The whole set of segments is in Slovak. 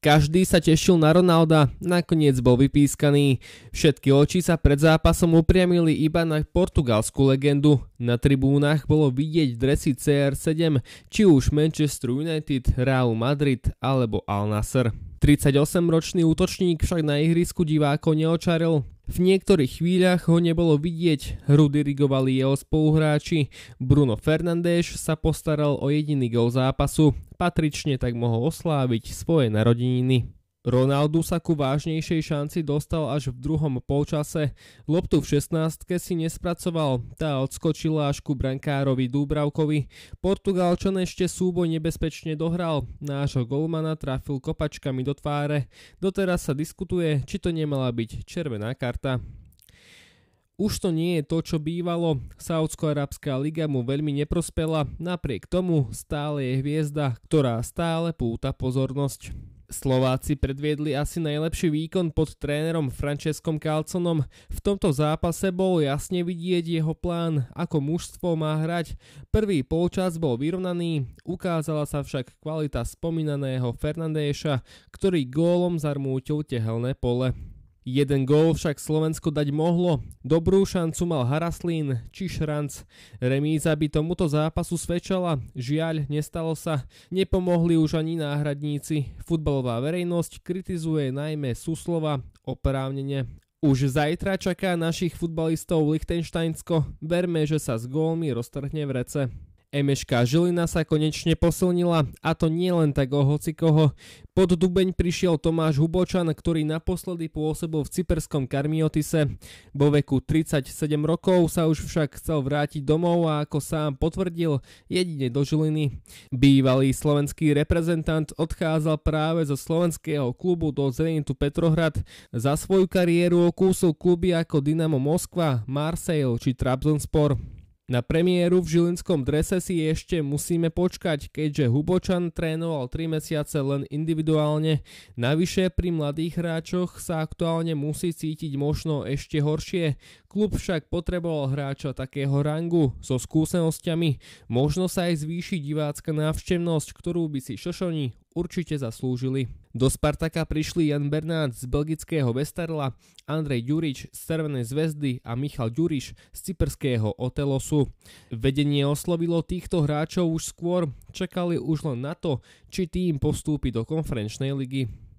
Každý sa tešil na Ronalda, nakoniec bol vypískaný. Všetky oči sa pred zápasom upriamili iba na portugalskú legendu. Na tribúnach bolo vidieť dresy CR7, či už Manchester United, Real Madrid alebo Al Nasser. 38-ročný útočník však na ihrisku divákov neočaril. V niektorých chvíľach ho nebolo vidieť, hru dirigovali jeho spoluhráči. Bruno Fernandes sa postaral o jediný gol zápasu, patrične tak mohol osláviť svoje narodeniny. Ronaldo sa ku vážnejšej šanci dostal až v druhom polčase. Loptu v 16 si nespracoval, tá odskočila až ku brankárovi Dúbravkovi. Portugalčan ešte súboj nebezpečne dohral, nášho golmana trafil kopačkami do tváre. Doteraz sa diskutuje, či to nemala byť červená karta. Už to nie je to, čo bývalo. Saudsko-Arabská liga mu veľmi neprospela, napriek tomu stále je hviezda, ktorá stále púta pozornosť. Slováci predviedli asi najlepší výkon pod trénerom Franceskom Calconom. V tomto zápase bol jasne vidieť jeho plán, ako mužstvo má hrať. Prvý polčas bol vyrovnaný, ukázala sa však kvalita spomínaného Fernandéša, ktorý gólom zarmútil tehelné pole. Jeden gól však Slovensko dať mohlo. Dobrú šancu mal Haraslín či Šranc. Remíza by tomuto zápasu svedčala. Žiaľ, nestalo sa. Nepomohli už ani náhradníci. Futbalová verejnosť kritizuje najmä Suslova oprávnene. Už zajtra čaká našich futbalistov Lichtensteinsko. Verme, že sa s gólmi roztrhne v rece. Emeška Žilina sa konečne posilnila a to nie len tak o hocikoho. Pod Dubeň prišiel Tomáš Hubočan, ktorý naposledy pôsobil v cyperskom Karmiotise. Vo veku 37 rokov sa už však chcel vrátiť domov a ako sám potvrdil, jedine do Žiliny. Bývalý slovenský reprezentant odchádzal práve zo slovenského klubu do Zenitu Petrohrad. Za svoju kariéru okúsil kluby ako Dynamo Moskva, Marseille či Trabzonspor. Na premiéru v žilinskom drese si ešte musíme počkať, keďže Hubočan trénoval 3 mesiace len individuálne. Navyše pri mladých hráčoch sa aktuálne musí cítiť možno ešte horšie. Klub však potreboval hráča takého rangu, so skúsenosťami. Možno sa aj zvýši divácka návštevnosť, ktorú by si Šošoni určite zaslúžili. Do Spartaka prišli Jan Bernát z belgického Westerla, Andrej Ďurič z Červenej zväzdy a Michal Ďuriš z cyperského Otelosu. Vedenie oslovilo týchto hráčov už skôr, čakali už len na to, či tým postúpi do konferenčnej ligy.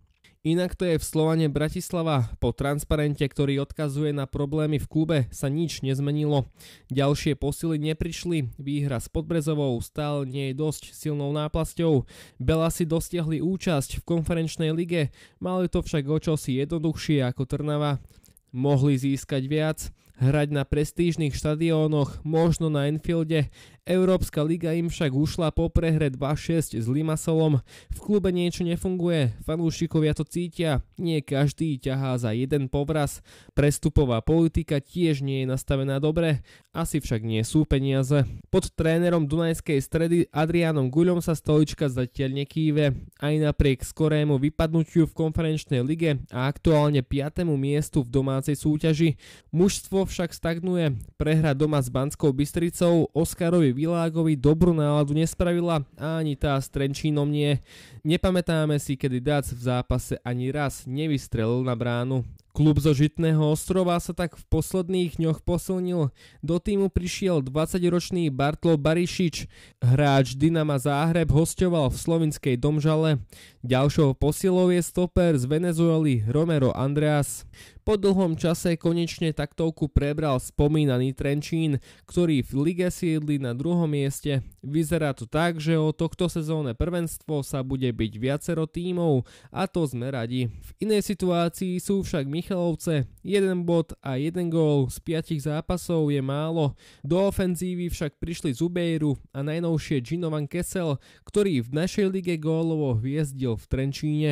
Inak to je v Slovane Bratislava. Po transparente, ktorý odkazuje na problémy v klube, sa nič nezmenilo. Ďalšie posily neprišli, výhra s Podbrezovou stále nie je dosť silnou náplasťou. Bela si dostiahli účasť v konferenčnej lige, mali to však o čosi jednoduchšie ako Trnava. Mohli získať viac, hrať na prestížnych štadiónoch, možno na Enfielde. Európska liga im však ušla po prehre 2-6 s Limassolom. V klube niečo nefunguje, fanúšikovia to cítia, nie každý ťahá za jeden povraz. Prestupová politika tiež nie je nastavená dobre, asi však nie sú peniaze. Pod trénerom Dunajskej stredy Adrianom Guľom sa stolička zatiaľ nekýve, aj napriek skorému vypadnutiu v konferenčnej lige a aktuálne 5. miestu v domácej súťaži. Mužstvo však stagnuje. Prehra doma s Banskou Bystricou Oskarovi Világovi dobrú náladu nespravila a ani tá s Trenčínom nie. Nepamätáme si, kedy Dac v zápase ani raz nevystrelil na bránu. Klub zo Žitného ostrova sa tak v posledných dňoch posilnil. Do týmu prišiel 20-ročný Bartlo Barišič. Hráč Dynama Záhreb hostoval v slovinskej Domžale. Ďalšou posilou je stoper z Venezuely Romero Andreas. Po dlhom čase konečne taktovku prebral spomínaný Trenčín, ktorý v lige sídli na druhom mieste. Vyzerá to tak, že o tohto sezónne prvenstvo sa bude byť viacero tímov a to sme radi. V inej situácii sú však Michalovce, jeden bod a jeden gól z piatich zápasov je málo. Do ofenzívy však prišli Zubejru a najnovšie Ginovan Kessel, ktorý v našej lige gólovo hviezdil v Trenčíne.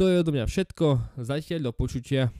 To je odo mňa všetko, zatiaľ do počutia.